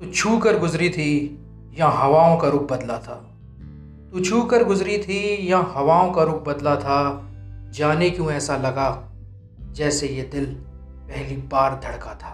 तू छू कर गुजरी थी, या हवाओं का रुख बदला था? तू छू कर गुजरी थी, या हवाओं का रुख बदला था? जाने क्यों ऐसा लगा जैसे ये दिल पहली बार धड़का था?